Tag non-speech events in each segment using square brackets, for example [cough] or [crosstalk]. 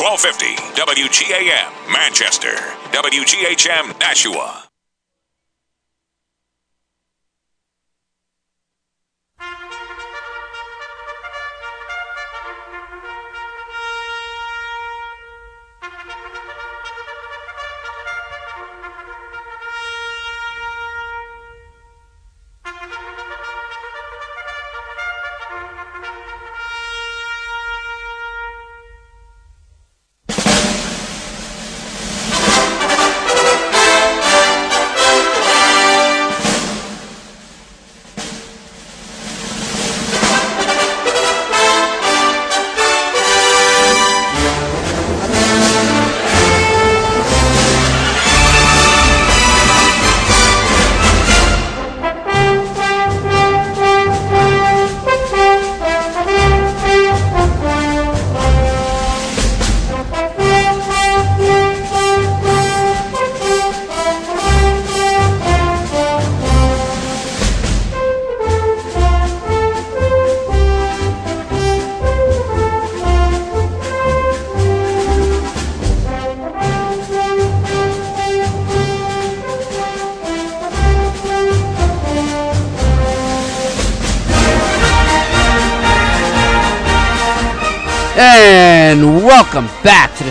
1250 WGAM Manchester, WGHM Nashua.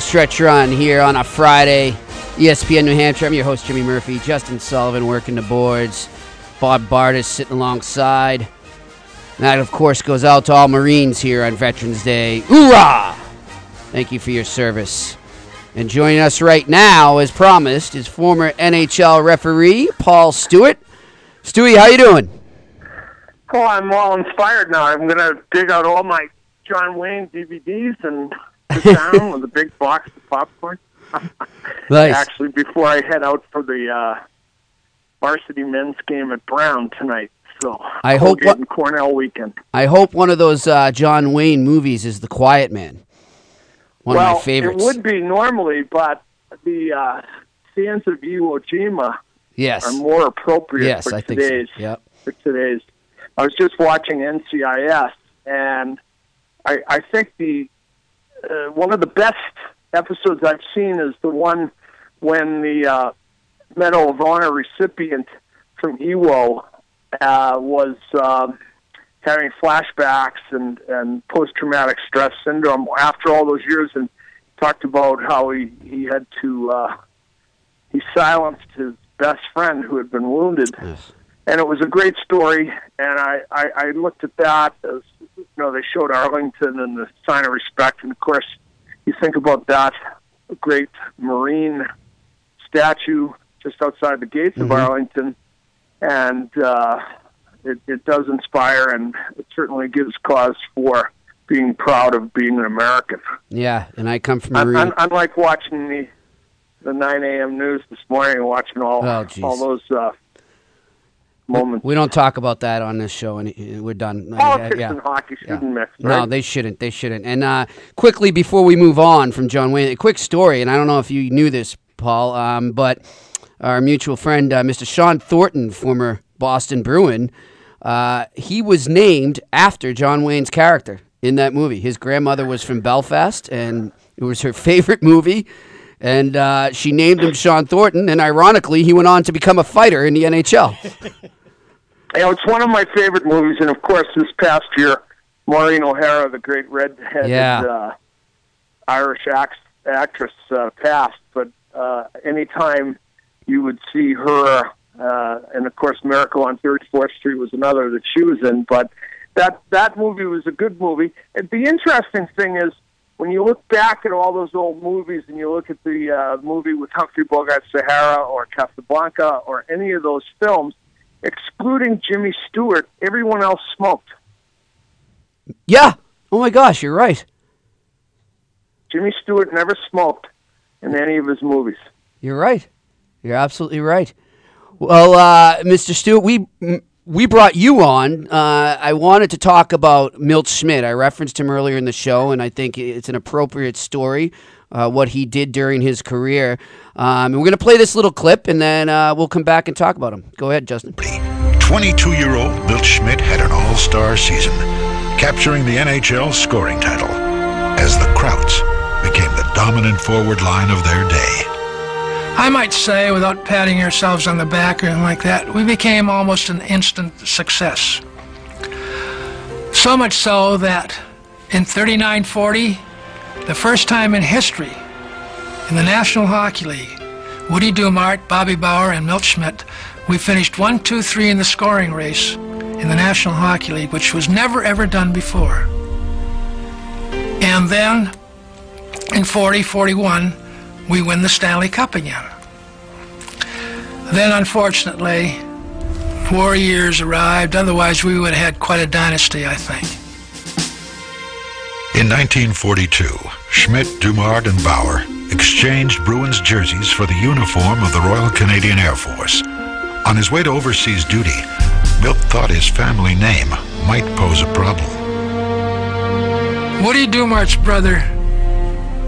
Stretch run here on a Friday, ESPN New Hampshire. I'm your host, Jimmy Murphy. Justin Sullivan working the boards. Bob Bardis sitting alongside. And that, of course, goes out to all Marines here on Veterans Day. Hoorah! Thank you for your service. And joining us right now, as promised, is former NHL referee Paul Stewart. Stewie, how you doing? Oh, I'm all inspired now. I'm going to dig out all my John Wayne DVDs and down with a big box of popcorn. [laughs] Nice. Actually, before I head out for the uh, varsity men's game at Brown tonight. So I hope Colgate Cornell weekend. I hope one of those uh, John Wayne movies is The Quiet Man. One well, of my favorites. it would be normally, but the uh, Sands of Iwo Jima yes. are more appropriate yes, for I think so. today's Yep. for today's. I was just watching NCIS, and I, I think the uh, one of the best episodes I've seen is the one when the uh, Medal of Honor recipient from Iwo uh, was um having flashbacks and, and post traumatic stress syndrome after all those years, and talked about how he he had to uh, he silenced his best friend who had been wounded Yes. and it was a great story. And I, I, I looked at that as you know they showed Arlington and the sign of respect, and of course you think about that great Marine statue just outside the gates of Arlington, and uh, it, it does inspire, and it certainly gives cause for being proud of being an American. Yeah, and I come from Un- Marine. un- unlike watching the the 9 a.m. news this morning and watching all Oh, all those uh, moments. we don't talk about that on this show, and we're done. Uh, Politics yeah. and hockey shouldn't Yeah. mix. No, they shouldn't. They shouldn't. And uh, quickly before we move on from John Wayne, a quick story, and I don't know if you knew this, Paul, um, but our mutual friend, uh, Mr. Sean Thornton, former Boston Bruin, uh, he was named after John Wayne's character in that movie. His grandmother was from Belfast, and it was her [laughs] favorite movie. And uh, she named him Sean Thornton, and ironically, he went on to become a fighter in the NHL. You know, it's one of my favorite movies, and of course, this past year, Maureen O'Hara, the great red-headed Yeah. uh, Irish act- actress, uh, passed. But uh, anytime you would see her, uh, and of course, Miracle on 34th Street was another that she was in. But that that movie was a good movie. And the interesting thing is, when you look back at all those old movies, and you look at the uh, movie with Humphrey Bogart, Sahara, or Casablanca, or any of those films excluding Jimmy Stewart, everyone else smoked. yeah. Oh my gosh, you're right. Jimmy Stewart never smoked in any of his movies. You're right. You're absolutely right. Well, uh, Mr. Stewart, we m- we brought you on. Uh, I wanted to talk about Milt Schmidt. I referenced him earlier in the show, and I think it's an appropriate story. Uh, what he did during his career. Um, and we're going to play this little clip, and then uh, we'll come back and talk about him. Go ahead, Justin. 22 year old Milt Schmidt had an all star season, capturing the NHL scoring title as the Krauts became the dominant forward line of their day. I might say, without patting ourselves on the back or anything like that, we became almost an instant success. So much so that in 39 40, the first time in history in the National Hockey League, Woody Dumart, Bobby Bauer, and Milt Schmidt, we finished 1 2 3 in the scoring race in the National Hockey League, which was never ever done before. And then in 40 41, we win the Stanley Cup again. Then, unfortunately, war years arrived. Otherwise, we would have had quite a dynasty, I think. In 1942, Schmidt, Dumart, and Bauer exchanged Bruins jerseys for the uniform of the Royal Canadian Air Force. On his way to overseas duty, Milt thought his family name might pose a problem. Woody Dumart's brother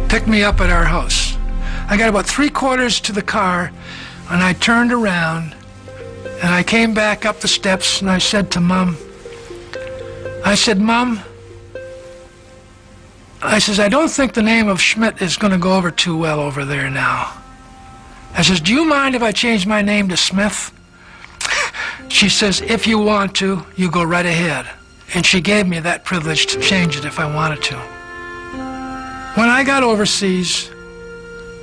picked me up at our house. I got about three quarters to the car, and I turned around, and I came back up the steps, and I said to Mom, I said, Mom, I says, I don't think the name of Schmidt is going to go over too well over there now. I says, do you mind if I change my name to Smith? [laughs] she says, if you want to, you go right ahead. And she gave me that privilege to change it if I wanted to. When I got overseas,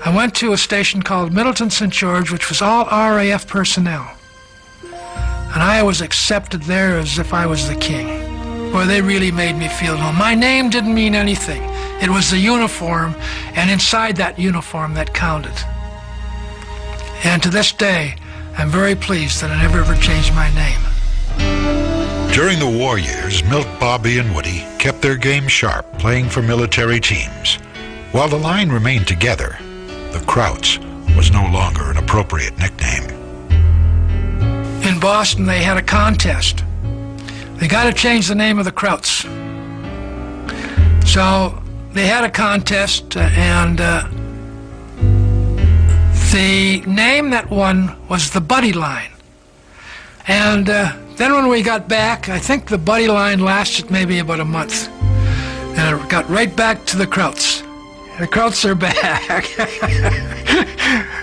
I went to a station called Middleton St. George, which was all RAF personnel. And I was accepted there as if I was the king. Boy, they really made me feel home. My name didn't mean anything. It was the uniform, and inside that uniform that counted. And to this day, I'm very pleased that I never ever changed my name. During the war years, Milt, Bobby, and Woody kept their game sharp, playing for military teams. While the line remained together, the Krauts was no longer an appropriate nickname. In Boston, they had a contest they got to change the name of the Krauts. So they had a contest, uh, and uh, the name that won was the Buddy Line. And uh, then when we got back, I think the Buddy Line lasted maybe about a month. And it got right back to the Krauts. The Krauts are back.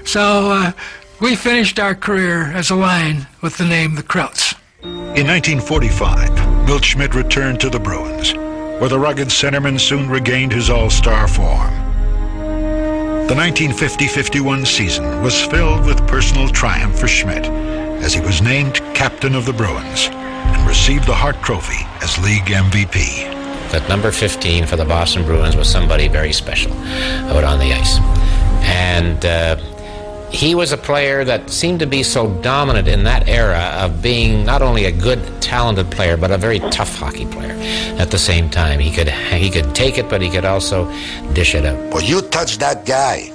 [laughs] so uh, we finished our career as a line with the name the Krauts. In 1945, Milt Schmidt returned to the Bruins, where the rugged centerman soon regained his all-star form. The 1950-51 season was filled with personal triumph for Schmidt, as he was named captain of the Bruins and received the Hart Trophy as league MVP. That number 15 for the Boston Bruins was somebody very special out on the ice. And uh, he was a player that seemed to be so dominant in that era of being not only a good, talented player, but a very tough hockey player at the same time. He could he could take it, but he could also dish it out. Well, you touch that guy,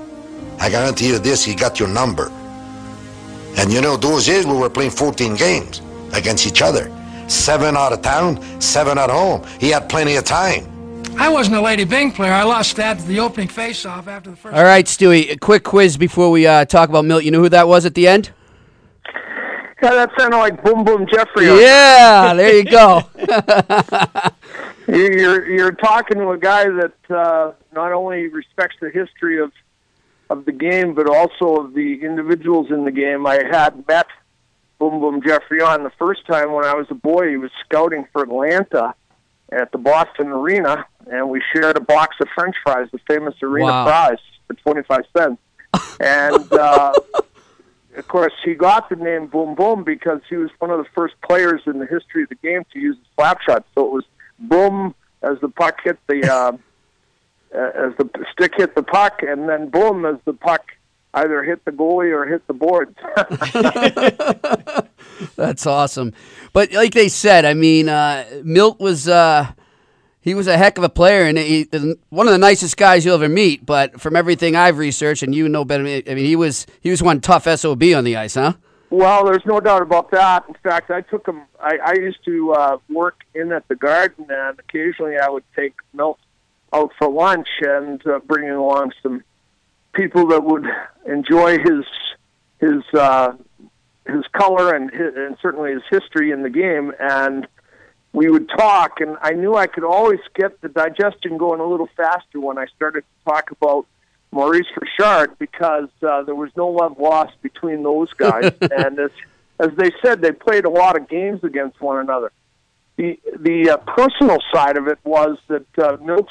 I guarantee you this, he got your number. And you know, those years we were playing 14 games against each other. Seven out of town, seven at home. He had plenty of time. I wasn't a Lady Byng player. I lost that the opening face-off after the first. All right, Stewie. A quick quiz before we uh, talk about Milt. You know who that was at the end? Yeah, that sounded like Boom Boom Jeffrey. Yeah, there you go. [laughs] [laughs] you're you're talking to a guy that uh, not only respects the history of of the game, but also of the individuals in the game. I had met Boom Boom Jeffrey on the first time when I was a boy. He was scouting for Atlanta at the Boston Arena, and we shared a box of French fries, the famous arena Wow. fries, for twenty five cents. And [laughs] uh, of course, he got the name Boom Boom because he was one of the first players in the history of the game to use a slap shot. So it was boom as the puck hit the uh, uh, [laughs] as the stick hit the puck, and then boom as the puck either hit the goalie or hit the boards. [laughs] That's awesome. But like they said, I mean, uh, Milt was uh, he was a heck of a player and he, one of the nicest guys you'll ever meet. But from everything I've researched, and you know better, I mean, he was he was one tough sob on the ice, huh? Well, there's no doubt about that. In fact, I took him. I, I used to uh, work in at the garden, and occasionally I would take Milt out for lunch and uh, bring along some people that would enjoy his his uh, his color and his, and certainly his history in the game. And we would talk, and I knew I could always get the digestion going a little faster when I started to talk about Maurice Richard because uh, there was no love lost between those guys, [laughs] and as as they said, they played a lot of games against one another. The the uh, personal side of it was that uh, Milt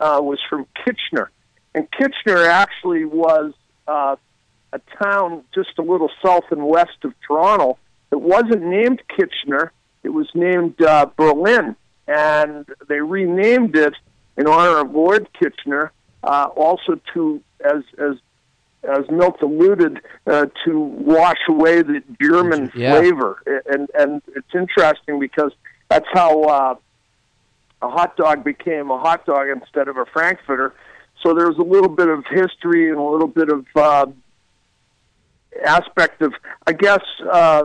uh, was from Kitchener, and Kitchener actually was uh, a town just a little south and west of Toronto. It wasn't named Kitchener; it was named uh, Berlin, and they renamed it in honor of Lord Kitchener. Uh, also, to as as as Milt alluded, uh, to wash away the German Yeah. flavor, and and it's interesting because that's how uh, a hot dog became a hot dog instead of a frankfurter. So there's a little bit of history and a little bit of uh, aspect of, I guess, uh,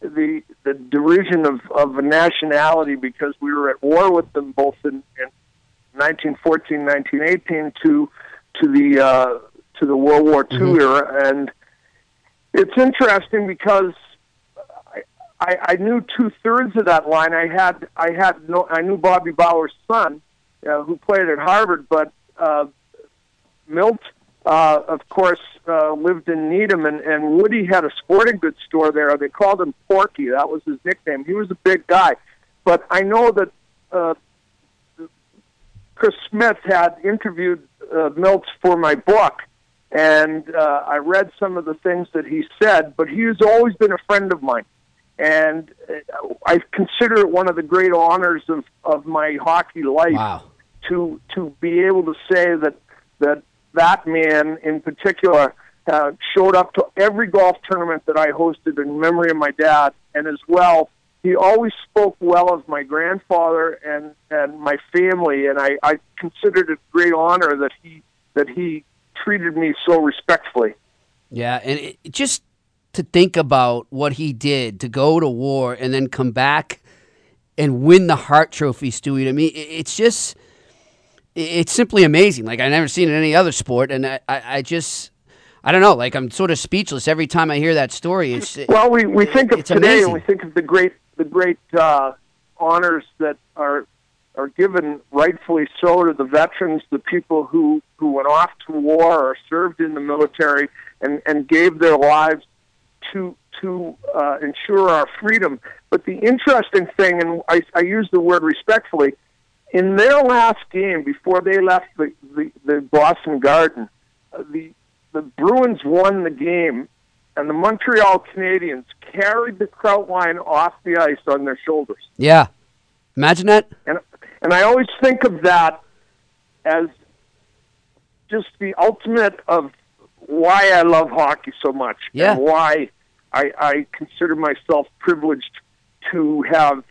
the the derision of, of a nationality because we were at war with them both in, in 1914, 1918 to to the uh, to the World War II era, and it's interesting because I, I, I knew two thirds of that line. I had I had no I knew Bobby Bauer's son, uh, who played at Harvard, but uh, Milt, uh, of course, uh, lived in Needham, and, and Woody had a sporting goods store there. They called him Porky. That was his nickname. He was a big guy, but I know that uh, Chris Smith had interviewed uh, Milt for my book, and uh, I read some of the things that he said. But he's always been a friend of mine, and uh, I consider it one of the great honors of of my hockey life Wow. to to be able to say that that that man in particular uh, showed up to every golf tournament that I hosted in memory of my dad, and as well, he always spoke well of my grandfather and and my family, and I, I considered it a great honor that he that he treated me so respectfully. Yeah, and it, just to think about what he did to go to war and then come back and win the Hart Trophy, Stewie. To me, it- it's just it's simply amazing. Like I never seen in any other sport, and I, I, I just I don't know. Like I'm sort of speechless every time I hear that story. It's Well, we, we think of today, amazing. and we think of the great the great uh, honors that are are given rightfully so to the veterans, the people who who went off to war or served in the military and and gave their lives to to uh, ensure our freedom. But the interesting thing, and I, I use the word respectfully, in their last game before they left the the, the Boston Garden, uh, the the Bruins won the game, and the Montreal Canadiens carried the Kraut line off the ice on their shoulders. yeah. Imagine that. And and I always think of that as just the ultimate of why I love hockey so much Yeah. and why I, I consider myself privileged to have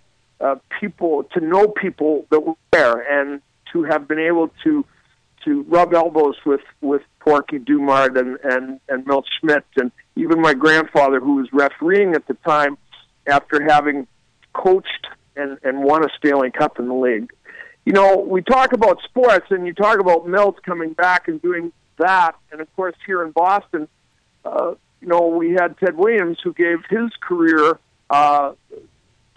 uh, people to know people that were there and to have been able to to rub elbows with with Porky Dumart and and and Milt Schmidt and even my grandfather who was refereeing at the time after having coached and and won a Stanley Cup in the league. You know, we talk about sports and you talk about Milt coming back and doing that, and of course here in Boston, uh, you know, we had Ted Williams who gave his career uh,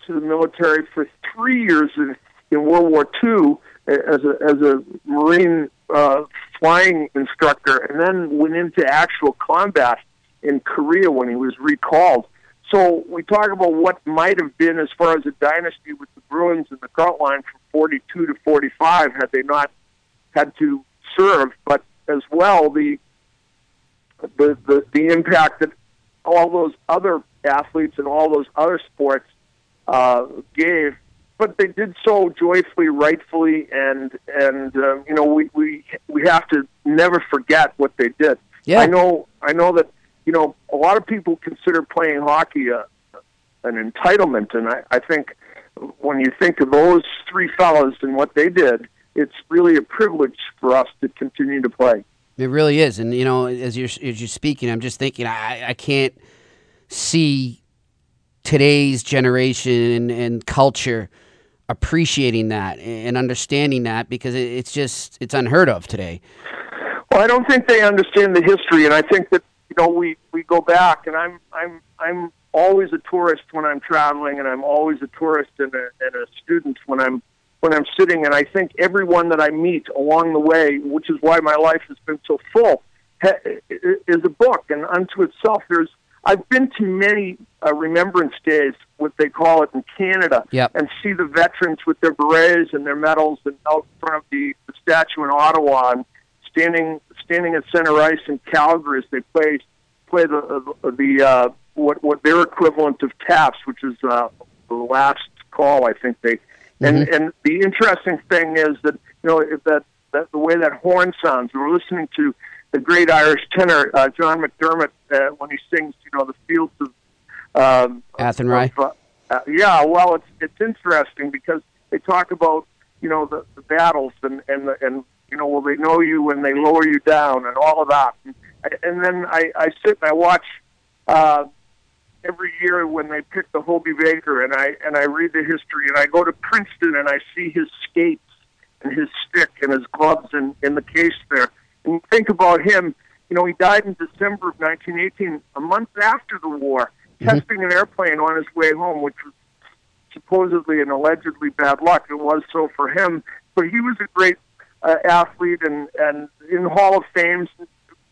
to the military for three years in, in World War II as a as a Marine uh, flying instructor, and then went into actual combat in Korea when he was recalled. So we talk about what might have been as far as a dynasty with the Bruins and the Kraut line from 42 to 45 had they not had to serve, but as well the the the, the impact that all those other athletes and all those other sports uh, gave. But they did so joyfully, rightfully, and and uh, you know we, we we have to never forget what they did. Yeah. I know I know that you know a lot of people consider playing hockey a, an entitlement, and I, I think when you think of those three fellows and what they did, it's really a privilege for us to continue to play. It really is, and you know, as you're as you're speaking, I'm just thinking I, I can't see today's generation and, culture appreciating that and understanding that because it, it's just it's unheard of today. Well, I don't think they understand the history, and I think that you know we we go back, and I'm I'm I'm always a tourist when I'm traveling, and I'm always a tourist and a, and a student when I'm when I'm sitting, and I think everyone that I meet along the way, which is why my life has been so full, is a book, and unto itself, there's I've been to many uh, remembrance days, what they call it in Canada, Yep. and see the veterans with their berets and their medals, and out in front of the, the statue in Ottawa, and standing standing at center ice in Calgary as they play play the the, the uh, what what their equivalent of taps, which is uh, the last call, I think they. And and the interesting thing is that you know if that that the way that horn sounds. We're listening to the great Irish tenor uh, John McDermott uh, when he sings, you know, the fields of um, Athenry. of, uh, yeah, well, it's it's interesting because they talk about you know the, the battles and and the, and you know will they know you when they lower you down and all of that. And, and then I, I sit and I watch uh, every year when they pick the Hobey Baker and I and I read the history and I go to Princeton and I see his skates and his stick and his gloves in, in the case there. And think about him, you know, he died in December of 1918, a month after the war, testing an airplane on his way home, which was supposedly and allegedly bad luck. It was so for him, but he was a great uh, athlete and and in the Hall of Fame.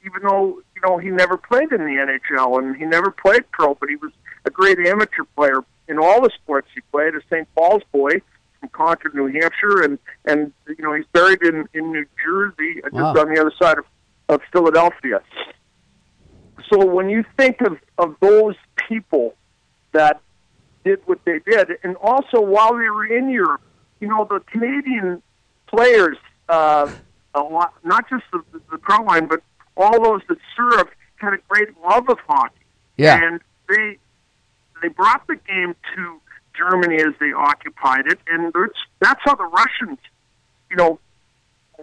Even though you know he never played in the NHL and he never played pro, but he was a great amateur player in all the sports he played. A St. Paul's boy from Concord, New Hampshire, and and you know he's buried in in New Jersey, uh, just Wow. on the other side of of Philadelphia. So when you think of of those people that did what they did, and also while they were in Europe, you know the Canadian players, uh, a lot, not just the, the, the pro line, but all those that served had a great love of hockey. Yeah. and they they brought the game to Germany as they occupied it, and that's that's how the Russians, you know,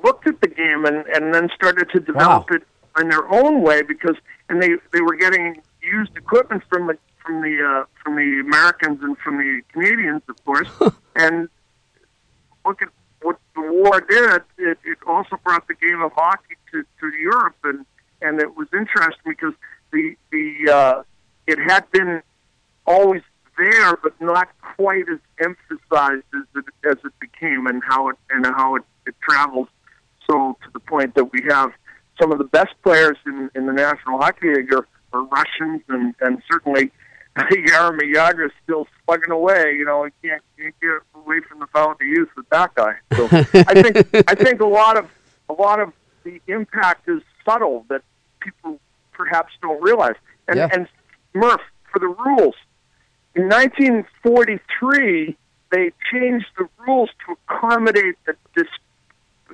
looked at the game and and then started to develop Wow. it in their own way because and they they were getting used equipment from the from the uh, from the Americans and from the Canadians, of course, [laughs] and look at what the war did. It, it also brought the game of hockey to, to Europe, and and it was interesting because the the uh, it had been always there, but not quite as emphasized as it as it became, and how it and how it, it traveled. So to the point that we have some of the best players in, in the National Hockey League are, are Russians, and and certainly [laughs] Jaromir Jagr is still slugging away. You know, you can't, can't get away from the fountain of youth with that guy. So I think I think a lot of a lot of the impact is subtle that people perhaps don't realize. And Yeah. and Murph for the rules in 1943 they changed the rules to accommodate the dis,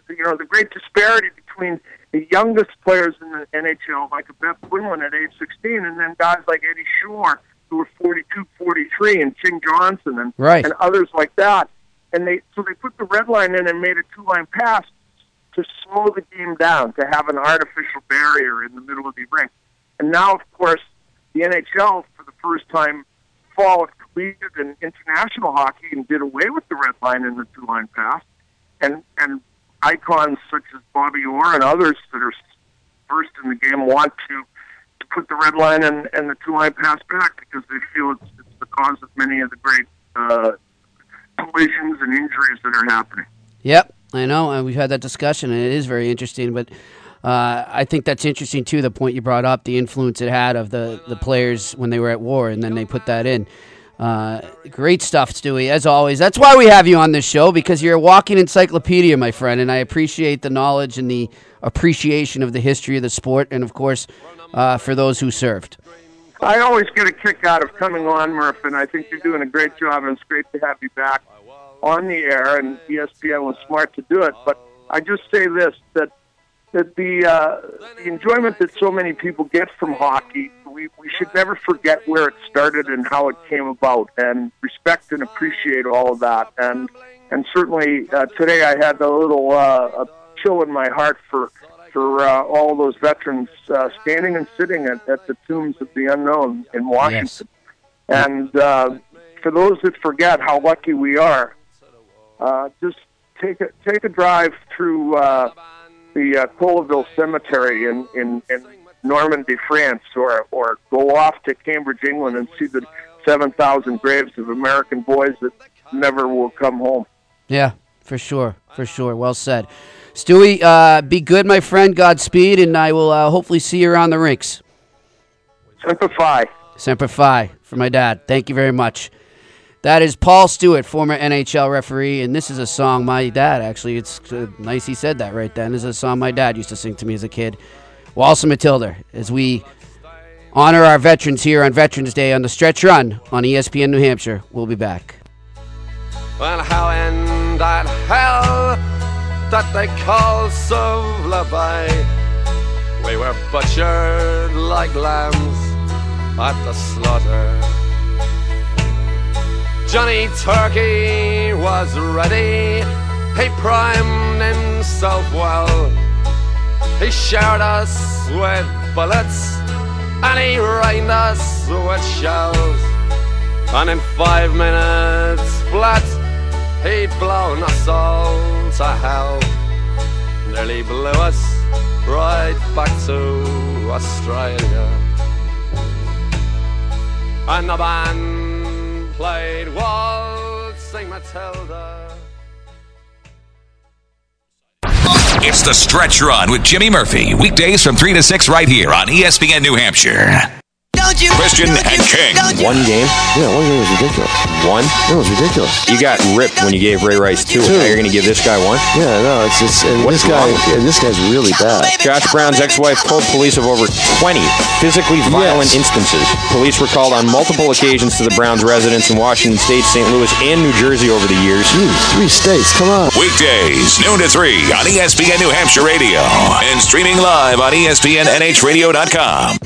you know the great disparity between the youngest players in the NHL, like a Bep Guidolin at age 16, and then guys like Eddie Shore who were 42, 43, and Ching Johnson and Right. and others like that. And they so they put the red line in and made a two line pass to slow the game down, to have an artificial barrier in the middle of the rink. And now, of course, the NHL, for the first time, followed collegiate and international hockey and did away with the red line and the two line pass. And and icons such as Bobby Orr and others that are first in the game want to, to put the red line and, and the two line pass back because they feel it's, it's the cause of many of the great uh, collisions and injuries that are happening. Yep, I know, and we've had that discussion, and it is very interesting. But uh, I think that's interesting too. The point you brought up, the influence it had of the the players when they were at war, and then they put that in. Uh, great stuff, Stewie. As always, that's why we have you on this show because you're a walking encyclopedia, my friend, and I appreciate the knowledge and the appreciation of the history of the sport, and of course, uh, for those who served. I always get a kick out of coming on, Murph, and I think you're doing a great job, and it's great to have you back on the air. And ESPN was smart to do it. But I just say this: that that the uh, the enjoyment that so many people get from hockey, we we should never forget where it started and how it came about, and respect and appreciate all of that. And and certainly uh, today I had a little uh, a chill in my heart for for uh, all those veterans uh, standing and sitting at, at the tombs of the unknown in Washington. And uh, for those that forget how lucky we are, uh, just take a take a drive through uh, the uh, Colleville Cemetery in, in, in Normandy, France, or or go off to Cambridge, England, and see the seven thousand graves of American boys that never will come home. Yeah, for sure, for sure. Well said. Stewie, uh, be good, my friend. Godspeed, and I will uh, hopefully see you around the rinks. Semper Fi. Semper Fi for my dad. Thank you very much. That is Paul Stewart, former NHL referee, and this is a song my dad actually. It's uh, nice he said that right then. This is a song my dad used to sing to me as a kid. Waltzing Matilda, as we honor our veterans here on Veterans Day on the Stretch Run on ESPN New Hampshire. We'll be back. Well, how in that hell that they call Suvla Bay, we were butchered like lambs at the slaughter. Johnny Turkey was ready, he primed himself well. He showered us with bullets and he rained us with shells. And in five minutes flat, he'd blown us all to hell. Nearly blew us right back to Australia. And the band played Waltzing Matilda. It's the Stretch Run with Jimmy Murphy. Weekdays from 3 to 6 right here on ESPN New Hampshire. Christian and King. One game? Yeah, one game was ridiculous. One? It was ridiculous. You got ripped when you gave Ray Rice two. Now you're going to give this guy one? Yeah, no, it's just and What's this guy. wrong with you? yeah, this guy's really bad. Josh Brown's ex-wife told police of over 20 physically violent instances. Police were called on multiple occasions to the Browns' residence in Washington State, St. Louis, and New Jersey over the years. three states. Come on. Weekdays, noon to 3 on ESPN New Hampshire Radio and streaming live on ESPNNHradio.com.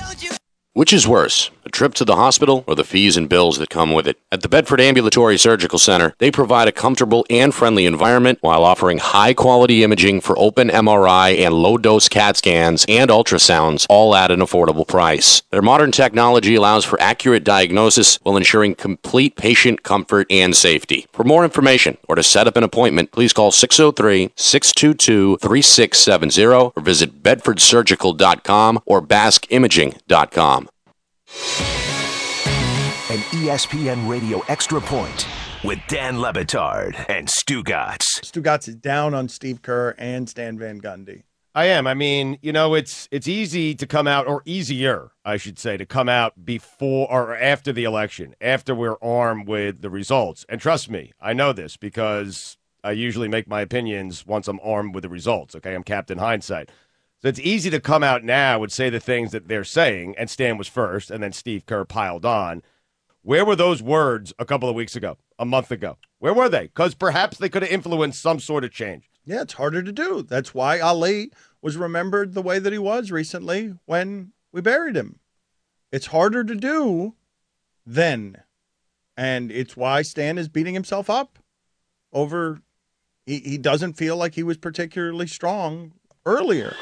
Which is worse, a trip to the hospital or the fees and bills that come with it? At the Bedford Ambulatory Surgical Center, they provide a comfortable and friendly environment while offering high quality imaging for open MRI and low dose CAT scans and ultrasounds, all at an affordable price. Their modern technology allows for accurate diagnosis while ensuring complete patient comfort and safety. For more information or to set up an appointment, please call 603 622 3670 or visit bedfordsurgical.com or baskimaging.com. An ESPN Radio Extra Point with Dan Le Batard and Stugotz. Stu Gatz is down on Steve Kerr and Stan Van Gundy. I am. I mean, you know, it's it's easy to come out, or easier, I should say, to come out before or after the election, after we're armed with the results. And trust me, I know this because I usually make my opinions once I'm armed with the results. Okay, I'm Captain Hindsight. So it's easy to come out now and say the things that they're saying, and Stan was first, and then Steve Kerr piled on. Where were those words a couple of weeks ago, a month ago? Where were they? Because perhaps they could have influenced some sort of change. Yeah, it's harder to do. That's why Ali was remembered the way that he was recently when we buried him. It's harder to do then. And it's why Stan is beating himself up over he, he doesn't feel like he was particularly strong earlier.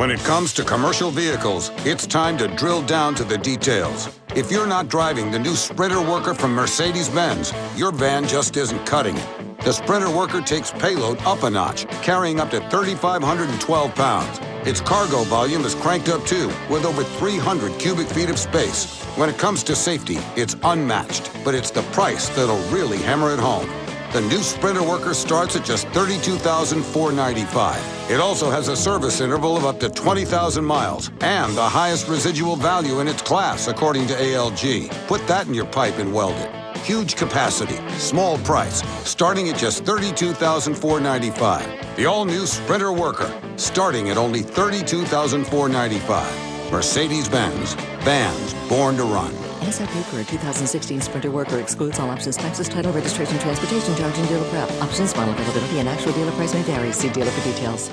When it comes to commercial vehicles, it's time to drill down to the details. If you're not driving the new Sprinter Worker from Mercedes Benz, your van just isn't cutting it. The Sprinter Worker takes payload up a notch, carrying up to 3,512 pounds. Its cargo volume is cranked up too, with over 300 cubic feet of space. When it comes to safety, it's unmatched, but it's the price that'll really hammer it home. The new Sprinter Worker starts at just $32,495. It also has a service interval of up to 20,000 miles and the highest residual value in its class, according to ALG. Put that in your pipe and weld it. Huge capacity, small price, starting at just $32,495. The all-new Sprinter Worker, starting at only $32,495. Mercedes-Benz, vans born to run. For a 2016 Sprinter Worker excludes all options, taxes, title, registration, transportation charge, and dealer prep. Options, final availability, and actual dealer price may vary. See dealer for details.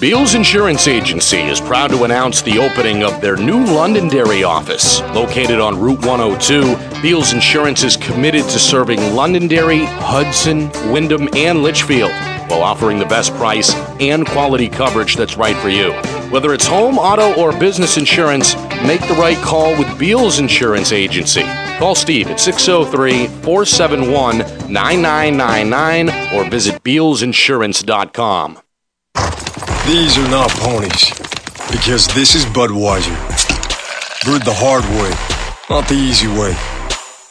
Beals Insurance Agency is proud to announce the opening of their new Londonderry office. Located on Route 102, Beals Insurance is committed to serving Londonderry, Hudson, Windham, and Litchfield while offering the best price and quality coverage that's right for you. Whether it's home, auto, or business insurance, make the right call with Beals Insurance Agency. Call Steve at 603 471 9999 or visit BealsInsurance.com. These are not ponies, because this is Budweiser. Brewed the hard way, not the easy way.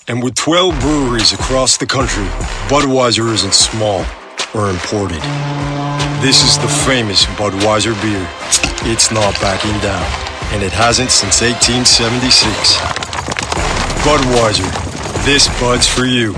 And with 12 breweries across the country, Budweiser isn't small or imported. This is the famous Budweiser beer. It's not backing down, and it hasn't since 1876. Budweiser, this Bud's for you.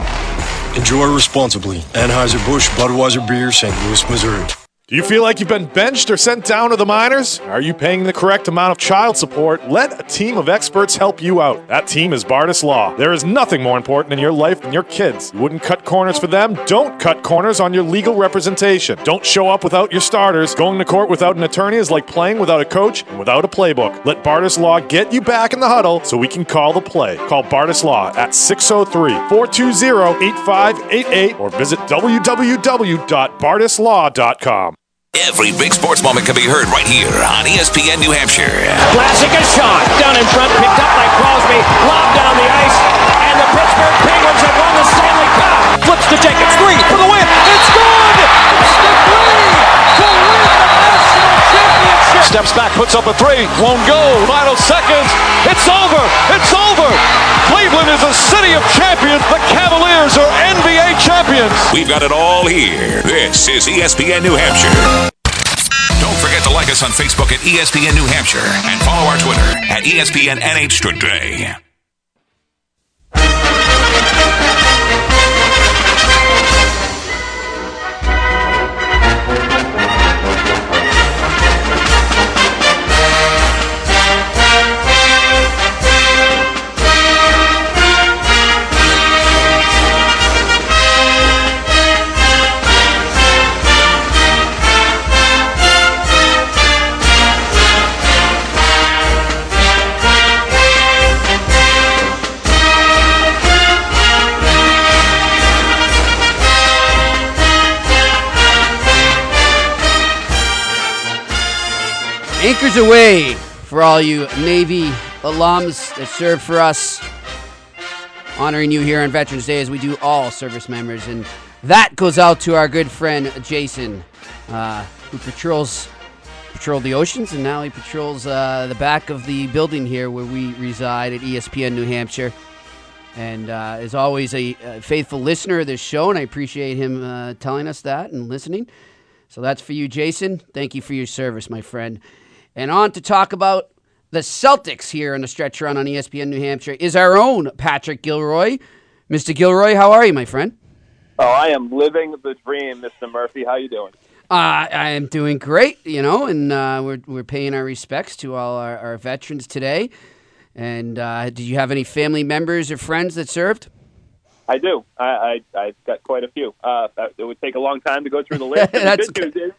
Enjoy responsibly. Anheuser-Busch Budweiser Beer, St. Louis, Missouri. Do you feel like you've been benched or sent down to the minors? Are you paying the correct amount of child support? Let a team of experts help you out. That team is Bardis Law. There is nothing more important in your life than your kids. You wouldn't cut corners for them? Don't cut corners on your legal representation. Don't show up without your starters. Going to court without an attorney is like playing without a coach and without a playbook. Let Bardis Law get you back in the huddle so we can call the play. Call Bardis Law at 603 420 8588 or visit www.bardislaw.com. Every big sports moment can be heard right here on ESPN New Hampshire. Classic a shot. Down in front, picked up by Crosby. Lobbed down the ice. And the Pittsburgh Penguins have won the Stanley Cup. Flips to Jacobs. Three for the win. It's good! It's the Steps back, puts up a three, won't go. Final seconds. It's over. It's over. Cleveland is a city of champions. The Cavaliers are NBA champions. We've got it all here. This is ESPN New Hampshire. Don't forget to like us on Facebook at ESPN New Hampshire and follow our Twitter at ESPN NH Today. Anchors away for all you Navy alums that serve for us. Honoring you here on Veterans Day as we do all service members. And that goes out to our good friend Jason, uh, who patrols patrolled the oceans and now he patrols uh, the back of the building here where we reside at ESPN New Hampshire. And uh, is always a, a faithful listener of this show, and I appreciate him uh, telling us that and listening. So that's for you, Jason. Thank you for your service, my friend. And on to talk about the Celtics here on the stretch run on ESPN New Hampshire is our own Patrick Gilroy. Mr. Gilroy, how are you, my friend? Oh, I am living the dream, Mr. Murphy. How you doing? Uh, I am doing great, you know, and uh, we're, we're paying our respects to all our, our veterans today. And uh, did you have any family members or friends that served? I do. I, I I've got quite a few. Uh, it would take a long time to go through the list. [laughs] That's the good news is,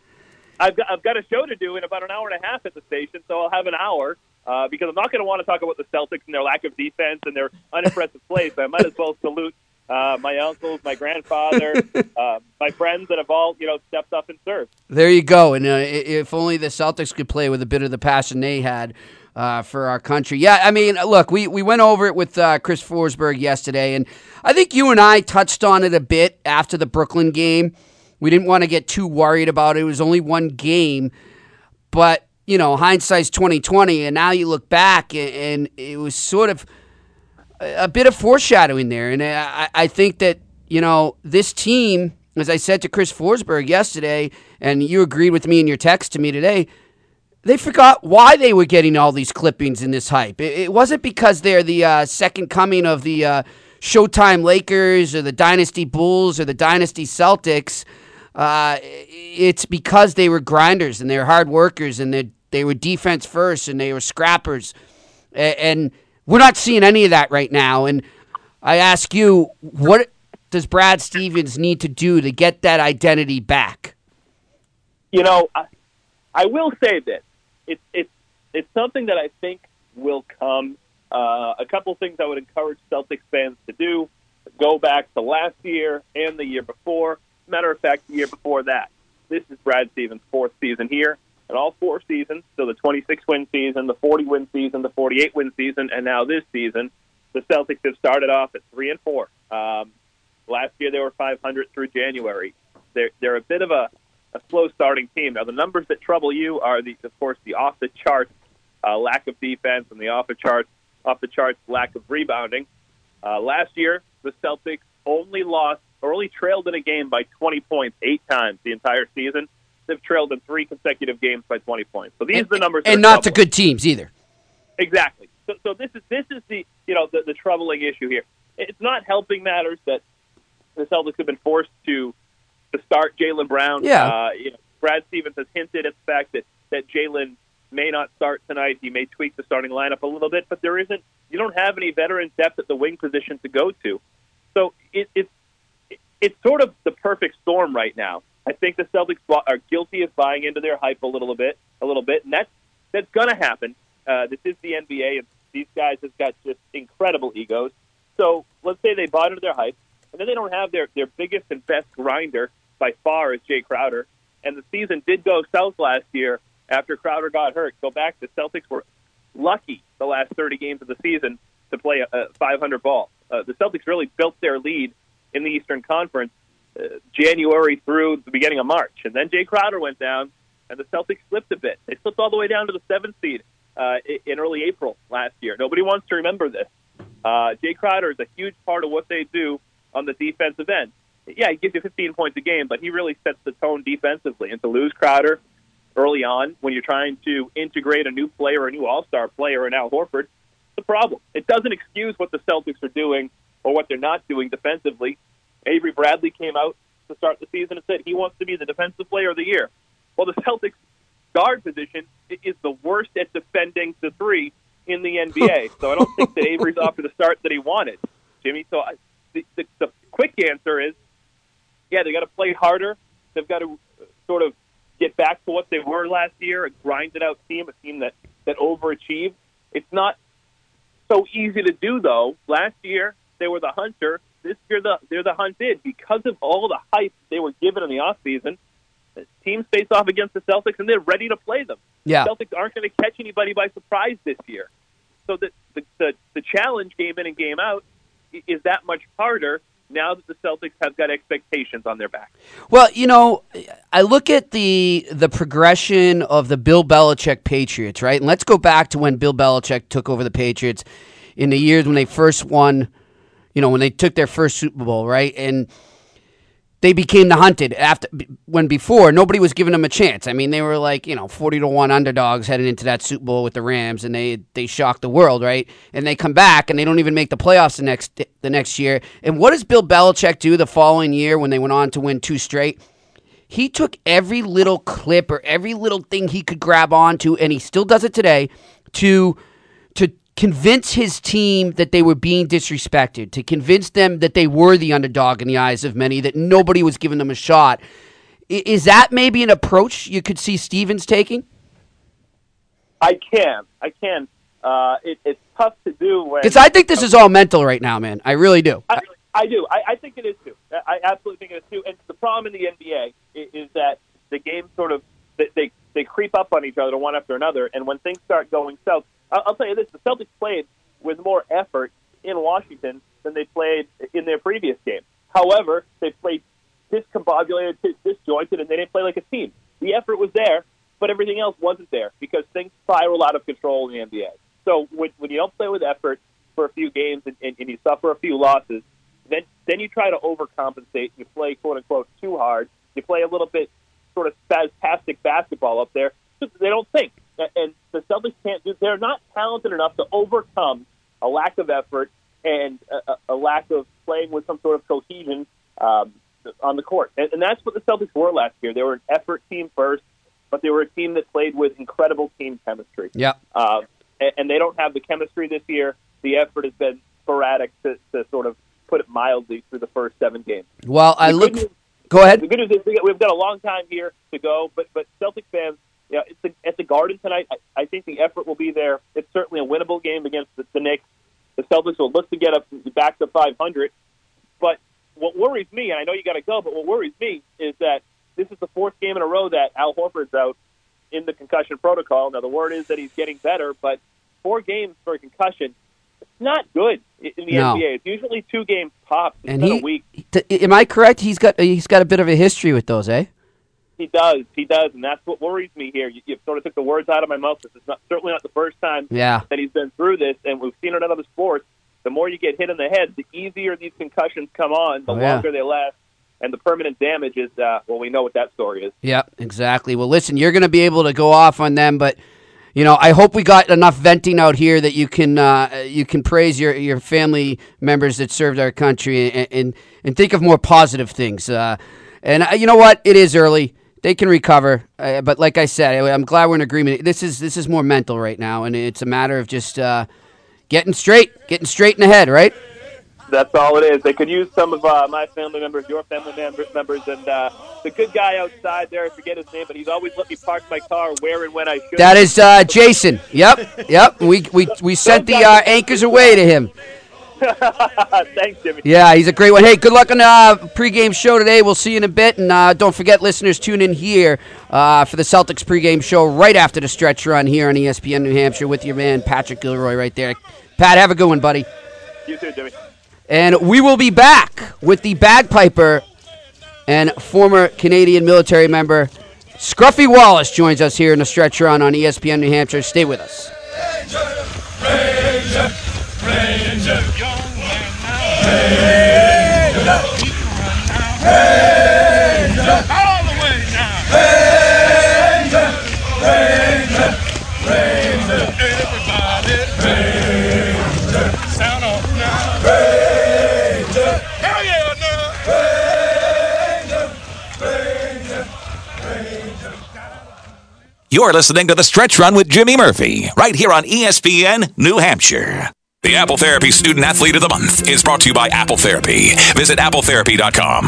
I've got, I've got a show to do in about an hour and a half at the station, so I'll have an hour. Uh, because I'm not going to want to talk about the Celtics and their lack of defense and their unimpressive plays, but I might as well salute uh, my uncles, my grandfather, [laughs] uh, my friends that have all you know stepped up and served. There you go. And uh, if only the Celtics could play with a bit of the passion they had uh, for our country. Yeah, I mean, look, we, we went over it with uh, Chris Forsberg yesterday, and I think you and I touched on it a bit after the Brooklyn game. We didn't want to get too worried about it. It was only one game, but you know, hindsight's twenty twenty, and now you look back, and, and it was sort of a bit of foreshadowing there. And I, I think that, you know, this team, as I said to Chris Forsberg yesterday, and you agreed with me in your text to me today, they forgot why they were getting all these clippings in this hype. It, it wasn't because they're the uh, second coming of the uh, Showtime Lakers or the Dynasty Bulls or the Dynasty Celtics. Uh, it's because they were grinders and they were hard workers and they they were defense first and they were scrappers. And we're not seeing any of that right now. And I ask you, what does Brad Stevens need to do to get that identity back? You know, I, I will say this: it's it's it's something that I think will come. Uh, a couple things I would encourage Celtics fans to do: go back to last year and the year before. Matter of fact, the year before that. This is Brad Stevens' fourth season here, and all four seasons, so the 26 win season, the 40 win season, the 48 win season, and now this season, the Celtics have started off at three and four. Um, last year they were 500 through January. They're they're a bit of a, a slow starting team. Now the numbers that trouble you are the of course the off the charts uh, lack of defense and the off the charts off the charts lack of rebounding. Uh, last year, the Celtics only lost or only trailed in a game by 20 points eight times the entire season. They've trailed in three consecutive games by 20 points. So these and, are the numbers, and not to good teams either. Exactly. So, so this is this is the you know the, the troubling issue here. It's not helping matters that the Celtics have been forced to to start Jaylen Brown. Yeah. Uh, you know, Brad Stevens has hinted at the fact that that Jaylen may not start tonight. He may tweak the starting lineup a little bit, but there isn't. You don't have any veteran depth at the wing position to go to. So it, it's it's sort of the perfect storm right now. I think the Celtics are guilty of buying into their hype a little bit, a little bit, and that's that's going to happen. Uh, this is the NBA, and these guys have got just incredible egos. So let's say they bought into their hype, and then they don't have their their biggest and best grinder by far is Jay Crowder, and the season did go south last year after Crowder got hurt. Go back, the Celtics were lucky the last 30 games of the season to play a, a 500 ball. Uh, the Celtics really built their lead in the Eastern Conference uh, January through the beginning of March, and then Jay Crowder went down, and the Celtics slipped a bit. They slipped all the way down to the seventh seed uh, in early April last year. Nobody wants to remember this. Uh, Jay Crowder is a huge part of what they do on the defensive end. Yeah, he gives you 15 points a game, but he really sets the tone defensively. And to lose Crowder early on when you're trying to integrate a new player, a new All-Star player, and Al Horford, it's a problem. It doesn't excuse what the Celtics are doing or what they're not doing defensively. Avery Bradley came out to start the season and said he wants to be the defensive player of the year. Well, the Celtics guard position is the worst at defending the three in the NBA. [laughs] so I don't think that Avery's off to the start that he wanted, Jimmy. So I, the, the, the quick answer is, yeah, they got to play harder. They've got to uh, sort of get back to what they were last year, a grinded out team, a team that that overachieved. It's not so easy to do though. Last year they were the hunter. This year the, they're the hunted because of all the hype they were given in the offseason. Teams face off against the Celtics and they're ready to play them. Yeah. The Celtics aren't going to catch anybody by surprise this year. So the, the the the challenge game in and game out is that much harder now that the Celtics have got expectations on their back. Well, you know, I look at the the progression of the Bill Belichick Patriots, right? And let's go back to when Bill Belichick took over the Patriots in the years when they first won, you know, when they took their first Super Bowl, right? And they became the hunted after when before nobody was giving them a chance. I mean, they were like you know forty to one underdogs heading into that Super Bowl with the Rams, and they they shocked the world, right? And they come back and they don't even make the playoffs the next the next year. And what does Bill Belichick do the following year when they went on to win two straight? He took every little clip or every little thing he could grab onto, and he still does it today to to convince his team that they were being disrespected, to convince them that they were the underdog in the eyes of many, that nobody was giving them a shot. Is that maybe an approach you could see Stevens taking? I can, I can. Uh, it, it's tough to do when Because I think this is all mental right now, man. I really do. I, I do. I, I think it is too. I absolutely think it is too. And the problem in the NBA is, is that the game sort of creep up on each other one after another. And when things start going south, I'll, I'll tell you this: the Celtics played with more effort in Washington than they played in their previous game. However, they played discombobulated, disjointed, and they didn't play like a team. The effort was there, but everything else wasn't there because things spiral out of control in the NBA. So when, when you don't play with effort for a few games and, and, and you suffer a few losses, then then you try to overcompensate. You play quote unquote too hard. You play a little bit spastic basketball up there. They don't think, and the Celtics can't do. They're not talented enough to overcome a lack of effort and a, a lack of playing with some sort of cohesion um, on the court. And, and that's what the Celtics were last year. They were an effort team first, but they were a team that played with incredible team chemistry. Yeah. Uh, and, and they don't have the chemistry this year. The effort has been sporadic, to, to sort of put it mildly, through the first seven games. Well, I look. Go ahead. The good news is we we've got a long time here to go, but but Celtic fans, you know, it's the, at the Garden tonight. I, I think the effort will be there. It's certainly a winnable game against the, the Knicks. The Celtics will look to get up back to 500. But what worries me, and I know you got to go, but what worries me is that this is the fourth game in a row that Al Horford's out in the concussion protocol. Now the word is that he's getting better, but four games for a concussion, it's not good in in the No. NBA. It's usually two games tops. It's And he, a week. Am I correct? He's got he's got a bit of a history with those, eh? He does. He does, and that's what worries me here. You, you sort of took the words out of my mouth. This is not certainly not the first time Yeah. that he's been through this, and we've seen it in other sports. the more you get hit in the head, the easier these concussions come on, the Oh, yeah. longer they last, and the permanent damage is, uh, well, we know what that story is. Yeah, exactly. Well, listen, you're going to be able to go off on them, but you know, I hope we got enough venting out here that you can uh, you can praise your, your family members that served our country and and, and think of more positive things. Uh, and uh, you know what? It is early. They can recover, uh, but like I said, I'm glad we're in agreement. This is this is more mental right now, and it's a matter of just uh, getting straight, getting straight in the head, right? That's all it is. They could use some of uh, my family members, your family members, members, and uh, the good guy outside there. I forget his name, but he's always let me park my car where and when I should. That is uh, Jason. Yep, yep. We we we sent the uh, anchors away to him. [laughs] Thanks, Jimmy. Yeah, he's a great one. Hey, good luck on the uh, pregame show today. We'll see you in a bit. And uh, don't forget, listeners, tune in here uh, for the Celtics pregame show right after the stretch run here on ESPN New Hampshire with your man, Patrick Gilroy, right there. Pat, have a good one, buddy. You too, Jimmy. And we will be back with the bagpiper and former Canadian military member, Scruffy Wallace, joins us here in the stretch run on ESPN New Hampshire. Stay with us. You're listening to The Stretch Run with Jimmy Murphy, right here on ESPN New Hampshire. The Apple Therapy Student Athlete of the Month is brought to you by Apple Therapy. Visit appletherapy.com.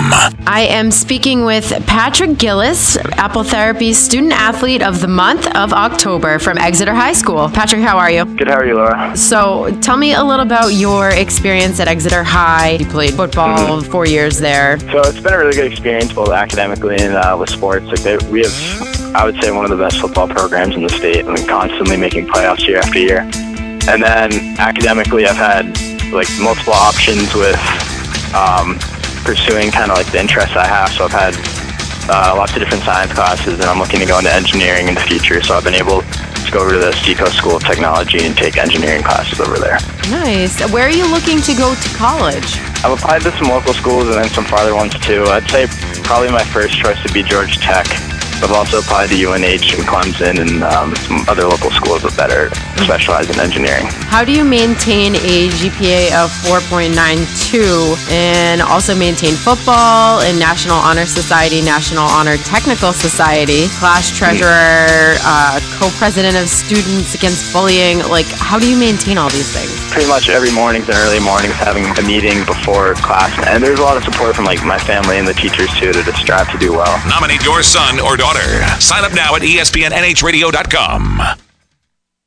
I am speaking with Patrick Gillis, Apple Therapy Student Athlete of the Month of October from Exeter High School. Patrick, how are you? Good, how are you, Laura? So, tell me a little about your experience at Exeter High. You played football four years there. So it's been a really good experience, both academically and uh, with sports. Like they, we have, I would say, one of the best football programs in the state, and constantly making playoffs year after year. And then academically, I've had like multiple options with um, pursuing kind of like the interests I have. So I've had uh, lots of different science classes, and I'm looking to go into engineering in the future. So I've been able to go over to the Seacoast School of Technology and take engineering classes over there. Nice. Where are you looking to go to college? I've applied to some local schools and then some farther ones too. I'd say probably my first choice would be Georgia Tech. I've also applied to UNH and Clemson and um, some other local schools that are specialize in engineering. How do you maintain a GPA of 4.92 and also maintain football and National Honor Society, National Honor Technical Society, class treasurer, uh, co-president of Students Against Bullying? Like, how do you maintain all these things? Pretty much every mornings and early mornings having a meeting before class. And there's a lot of support from like my family and the teachers too to just strive to do well. Nominate your son or daughter. Sign up now at ESPNNHradio.com.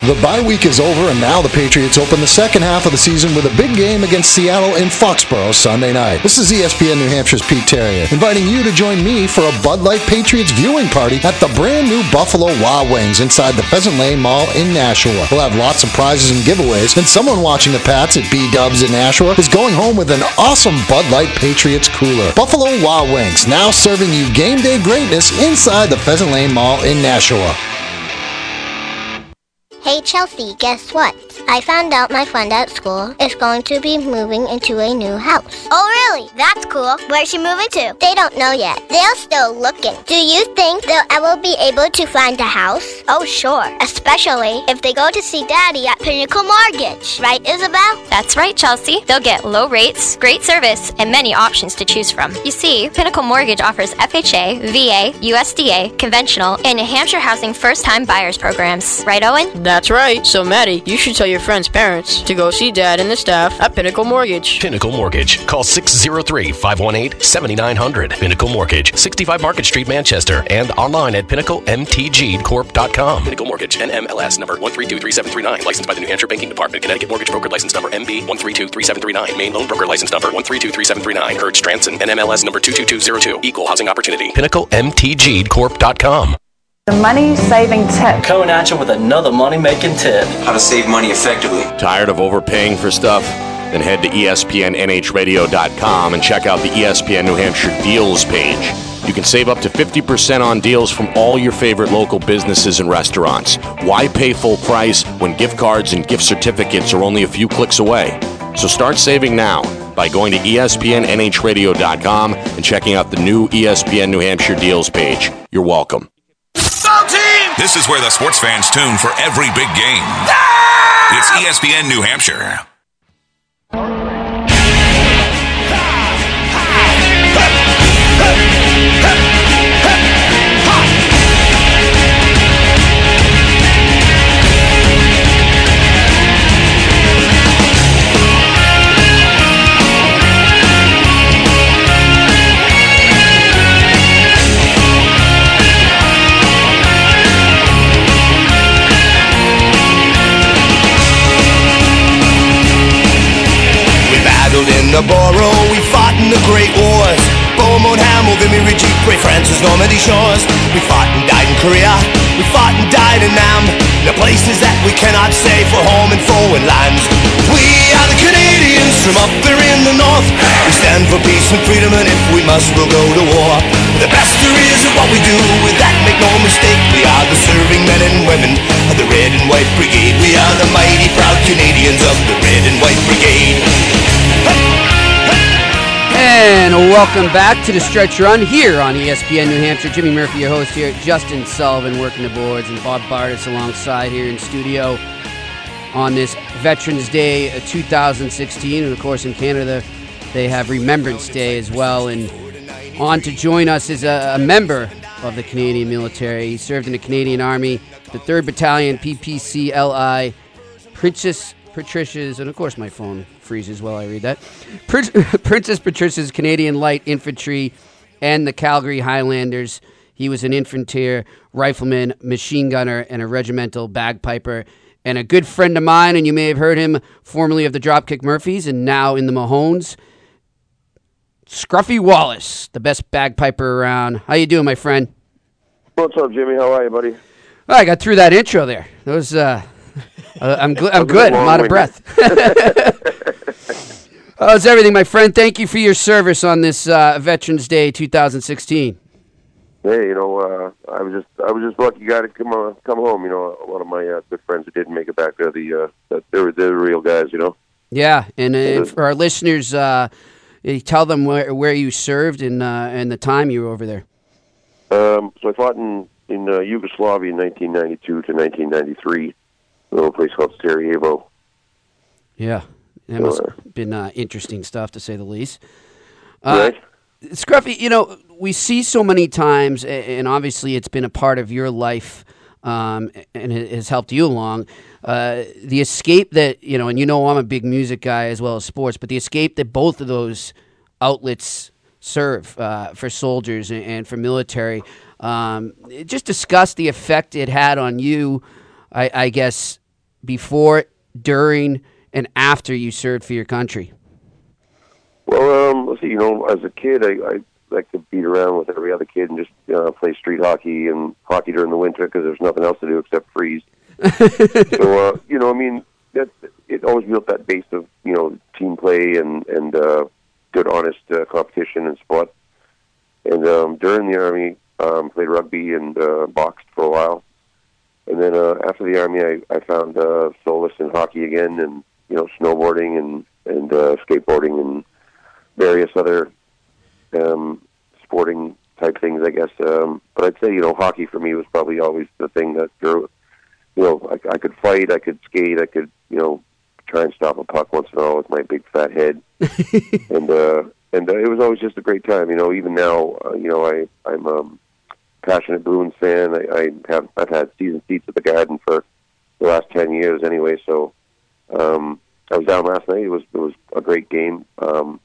The bye week is over, and now the Patriots open the second half of the season with a big game against Seattle in Foxborough Sunday night. This is ESPN New Hampshire's Pete Terrier, inviting you to join me for a Bud Light Patriots viewing party at the brand new Buffalo Wild Wings inside the Pheasant Lane Mall in Nashua. We'll have lots of prizes and giveaways, and someone watching the Pats at B Dubs in Nashua is going home with an awesome Bud Light Patriots cooler. Buffalo Wild Wings, now serving you game day greatness inside the Pheasant Lane Mall in Nashua. Hey Chelsea, guess what? I found out my friend at school is going to be moving into a new house. Oh, really? That's cool. Where's she moving to? They don't know yet. They're still looking. Do you think they'll ever be able to find a house? Oh, sure. Especially if they go to see Daddy at Pinnacle Mortgage. Right, Isabel? That's right, Chelsea. They'll get low rates, great service, and many options to choose from. You see, Pinnacle Mortgage offers FHA, VA, USDA, conventional, and New Hampshire Housing first time buyers programs. Right, Owen? That's right. So, Maddie, you should tell your friends' parents to go see Dad and the staff at Pinnacle Mortgage. Pinnacle Mortgage. Call 603 518 7900. Pinnacle Mortgage, 65 Market Street, Manchester, and online at pinnaclemtgcorp.com. PinnacleMortgageCorp.com. Pinnacle Mortgage, NMLS number 1323739. Licensed by the New Hampshire Banking Department. Connecticut Mortgage Broker License number MB 1323739. Maine Loan Broker License number 1323739. Heard Stranson, NMLS number 22202. Equal Housing Opportunity. PinnacleMTGcorp.com. The money saving tip. Coming at you with another money making tip. How to save money effectively. Tired of overpaying for stuff? Then head to ESPNNHradio.com and check out the ESPN New Hampshire deals page. You can save up to 50% on deals from all your favorite local businesses and restaurants. Why pay full price when gift cards and gift certificates are only a few clicks away? So start saving now by going to ESPNNHradio.com and checking out the new ESPN New Hampshire deals page. You're welcome. This is where the sports fans tune for every big game. It's E ESPN New Hampshire. Borough, we fought in the Great Wars. Beaumont, Hamel, Vimy, Ridgey, Bray, Francis, Normandy shores. We fought and died in Korea, we fought and died in Nam. The places that we cannot say for home and foreign lands. We are the Canadians from up there in the north. We stand for peace and freedom, and if we must, we'll go to war. The best there is of what we do, with that make no mistake. We are the serving men and women of the Red and White Brigade. We are the mighty proud Canadians of the Red and White Brigade. And welcome back to the stretch run here on ESPN New Hampshire. Jimmy Murphy, your host here. Justin Sullivan working the boards, and Bob Bardis alongside here in studio on this Veterans Day uh, 2016. And of course, in Canada, they have Remembrance Day as well. And on to join us is a, a member of the Canadian military. He served in the Canadian Army, the 3rd Battalion, PPCLI, Princess Patricia's, and of course my phone freezes while I read that. Prin- [laughs] Princess Patricia's Canadian Light Infantry and the Calgary Highlanders. He was an infantry, rifleman, machine gunner, and a regimental bagpiper. And a good friend of mine, and you may have heard him formerly of the Dropkick Murphys and now in the Mahones. Scruffy Wallace, the best bagpiper around. How you doing, my friend? What's up, Jimmy? How are you, buddy? Oh, I got through that intro there. That was uh, uh, I'm gl- I'm good. I'm out of breath. [laughs] How's everything, my friend? Thank you for your service on this uh, Veterans Day 2016. Hey, you know, uh, I was just I was just lucky guy to come uh, come home. You know, a lot of my uh, good friends who didn't make it back there, the uh, they were they're the real guys. You know. Yeah, and uh, for our listeners, uh, tell them where, where you served and uh, and the time you were over there. Um, so I fought in in uh, Yugoslavia in 1992 to 1993, a little place called Sarajevo. Yeah, that must uh, have been uh, interesting stuff to say the least. Uh, Scruffy, you know, we see so many times, and obviously it's been a part of your life um, and it has helped you along. Uh, the escape that, you know, and you know I'm a big music guy as well as sports, but the escape that both of those outlets serve uh, for soldiers and, and for military. Um, just discuss the effect it had on you, I, I guess, before, during, and after you served for your country. Well, um, let's see. You know, as a kid, I, I like to beat around with every other kid and just uh, play street hockey and hockey during the winter because there's nothing else to do except freeze. [laughs] so, uh, you know, I mean, that it always built that base of you know team play and and uh, good, honest uh, competition and sport. And um, during the army, um, played rugby and uh, boxed for a while. And then uh, after the army, I, I found uh, solace in hockey again, and you know, snowboarding and and uh, skateboarding and various other um, sporting type things, I guess. Um, but I'd say, you know, hockey for me was probably always the thing that drew. You know, I, I could fight, I could skate, I could, you know, try and stop a puck once in a while with my big fat head, [laughs] and uh, and uh, it was always just a great time. You know, even now, uh, you know, I I'm um, passionate Bruins fan. I, I have I've had season seats at the Garden for the last ten years anyway. So um, I was down last night. It was it was a great game. Um,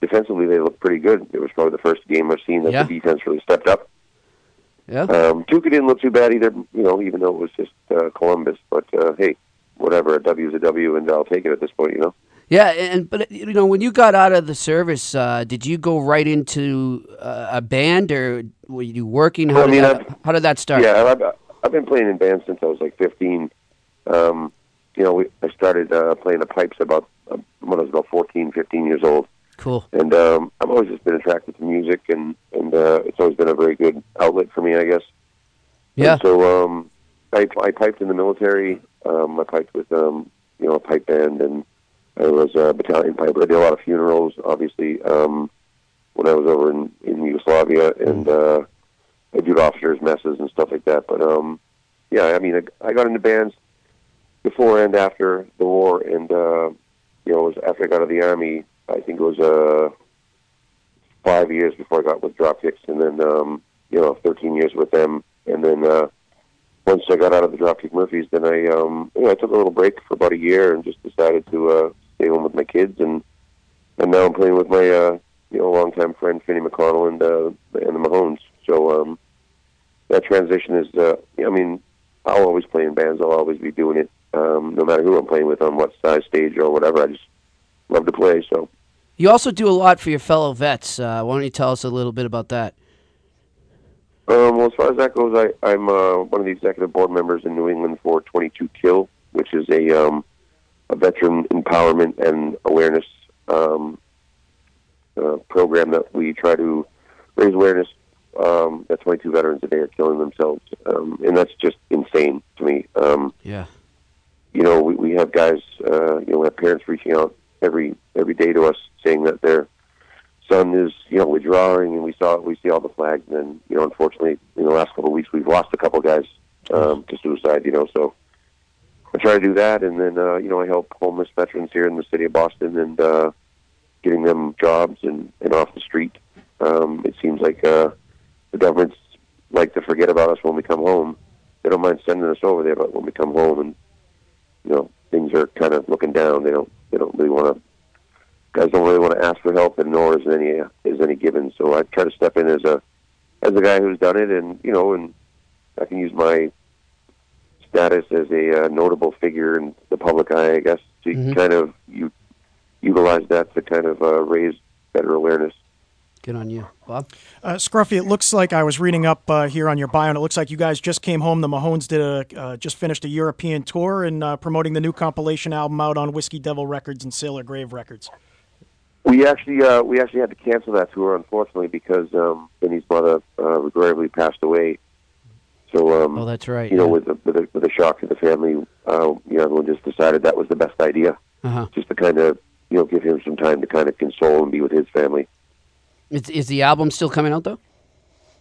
defensively, they looked pretty good. It was probably the first game I've seen that Yeah. the defense really stepped up. Yeah. Um, Tuukka didn't look too bad either, you know, even though it was just uh, Columbus. But uh, hey, whatever, a W is a W, and I'll take it at this point, you know. Yeah, and but you know, when you got out of the service, uh, did you go right into uh, a band, or were you working? How, Well, I did, that, how did that start? Yeah, I've, I've been playing in bands since I was like 15. Um, you know, we, I started uh, playing the pipes about uh, when I was about 14, 15 years old. Cool. And um, I've always just been attracted to music, and and uh, it's always been a very good outlet for me, I guess. Yeah. And so um, I I piped in the military. Um, I piped with um, you know a pipe band, and I was a battalion piper. I did a lot of funerals, obviously. Um, when I was over in in Yugoslavia, and uh, I did officers' messes and stuff like that. But um, yeah, I mean, I, I got into bands before and after the war, and uh, you know, it was after I got out of the army. I think it was uh, five years before I got with Dropkicks, and then um, you know, thirteen years with them, and then uh, once I got out of the Dropkick Murphys, then I um, you know, I took a little break for about a year and just decided to uh, stay home with my kids, and and now I'm playing with my uh, you know longtime friend Finny McConnell and uh, and the Mahones. So um, that transition is, uh, I mean, I'll always play in bands. I'll always be doing it, um, no matter who I'm playing with on what size stage or whatever. I just love to play. So You also do a lot for your fellow vets. Uh, why don't you tell us a little bit about that? Um, well, as far as that goes, I, I'm uh, one of the executive board members in New England for 22 Kill, which is a um, a veteran empowerment and awareness um, uh, program that we try to raise awareness um, that 22 veterans a day are killing themselves, um, and that's just insane to me. Um, Yeah. you know, we, we have guys, uh, you know, we have parents reaching out every every day to us saying that their son is, you know, withdrawing, and we saw we see all the flags, and then, you know, unfortunately, in the last couple of weeks, we've lost a couple guys um, to suicide. You know, so I try to do that, and then uh, you know, I help homeless veterans here in the city of Boston and uh, getting them jobs and, and off the street. Um, it seems like uh, the governments like to forget about us when we come home. They don't mind sending us over there, but when we come home and you know things are kind of looking down, they don't they don't really want to. Guys don't really want to ask for help, and nor is any is any given. So I try to step in as a as a guy who's done it, and you know, and I can use my status as a uh, notable figure in the public eye, I guess, to kind of you utilize that to kind of uh, raise better awareness. Good on you, Bob. Uh, Scruffy, it looks like I was reading up uh, here on your bio, and it looks like you guys just came home. The Mahones did a uh, just finished a European tour and uh, promoting the new compilation album out on Whiskey Devil Records and Sailor Grave Records. We actually uh, we actually had to cancel that tour, unfortunately, because um, Finny's mother uh, regrettably passed away. So, um, Oh, that's right, You know, yeah. with a, with a with a shock to the family, uh, you know, everyone just decided that was the best idea, Uh-huh. just to kind of you know give him some time to kind of console and be with his family. Is, is the album still coming out though?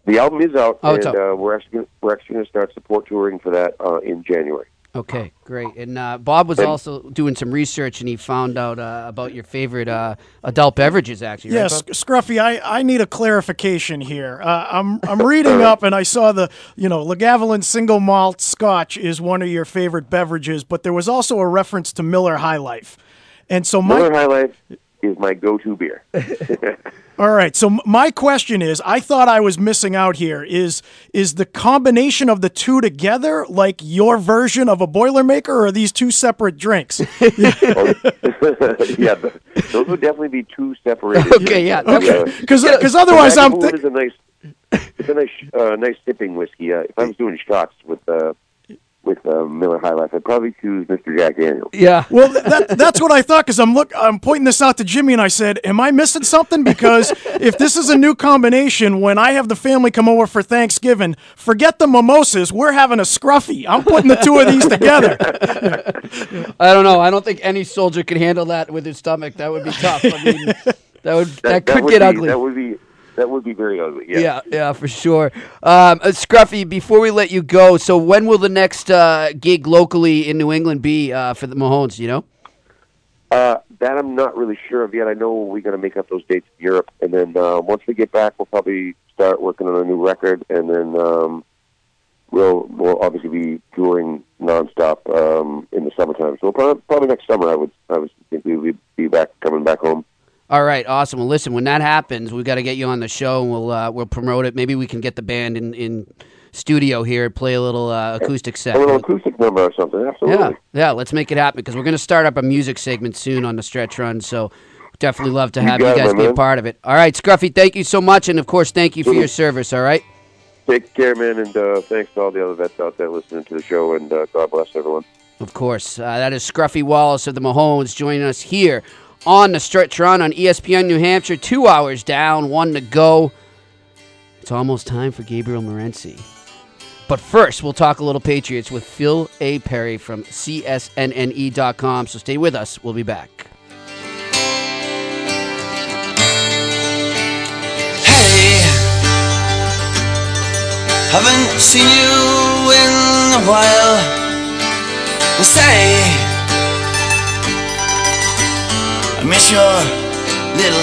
The album is out, Oh, and it's out. Uh, we're actually we're actually going to start support touring for that uh, in January. Okay, great. And uh, Bob was also doing some research, and he found out uh, about your favorite uh, adult beverages. Actually, right, Yes, Bob? Scruffy, I, I need a clarification here. Uh, I'm I'm reading up and I saw the you know Lagavulin single malt Scotch is one of your favorite beverages, but there was also a reference to Miller High Life, and so my Miller High Life is my go-to beer. [laughs] All right. So my question is, I thought I was missing out here. Is is the combination of the two together like your version of a Boilermaker, or are these two separate drinks? [laughs] [laughs] yeah, th- those would definitely be two separated. Okay, yeah, Uh, okay. yeah. 'Cause- Yeah, 'cause otherwise I'm Lagavulin thi- is a nice, it's a nice, uh, nice sipping whiskey. Uh, if I was doing shots with uh, with uh, Miller High Life, I'd probably choose Mr. Jack Daniels. Yeah. [laughs] Well, that, that's what I thought because I'm look I'm pointing this out to Jimmy and I said, "Am I missing something?" Because [laughs] if this is a new combination, when I have the family come over for Thanksgiving, forget the mimosas. We're having a scruffy. I'm putting the two of these together. [laughs] I don't know. I don't think any soldier could handle that with his stomach. That would be tough. I mean, that would that, could would get be, ugly. That would be that would be very ugly. Yeah. yeah, yeah, for sure. Um, uh, Scruffy, before we let you go, so when will the next uh, gig locally in New England be uh, for the Mahones? You know? Uh, that I'm not really sure of yet. I know we got to make up those dates in Europe, and then uh, once we get back, we'll probably start working on a new record, and then um, we'll we'll obviously be touring nonstop um, in the summertime. So probably, probably next summer, I would I would think we would be back coming back home. All right, awesome. Well, listen, when that happens, we've got to get you on the show, and we'll uh, we'll promote it. Maybe we can get the band in in studio here and play a little uh, acoustic set. A little acoustic number or something. Absolutely. Yeah, yeah. Let's make it happen because we're going to start up a music segment soon on the stretch run. So definitely love to have you, it, guys my be a part of it. All right, Scruffy, thank you so much, and of course, thank you for your service. All right. Take care, man, and uh, thanks to all the other vets out there listening to the show, and uh, God bless everyone. Of course. Uh, that is Scruffy Wallace of the Mahones joining us here on the stretch run on ESPN New Hampshire. Two hours down, one to go. It's almost time for Gabriel Morency. But first, we'll talk a little Patriots with Phil A. Perry from CSNNE.com. So stay with us. We'll be back. Hey, haven't seen you in a while. Say, I miss your little.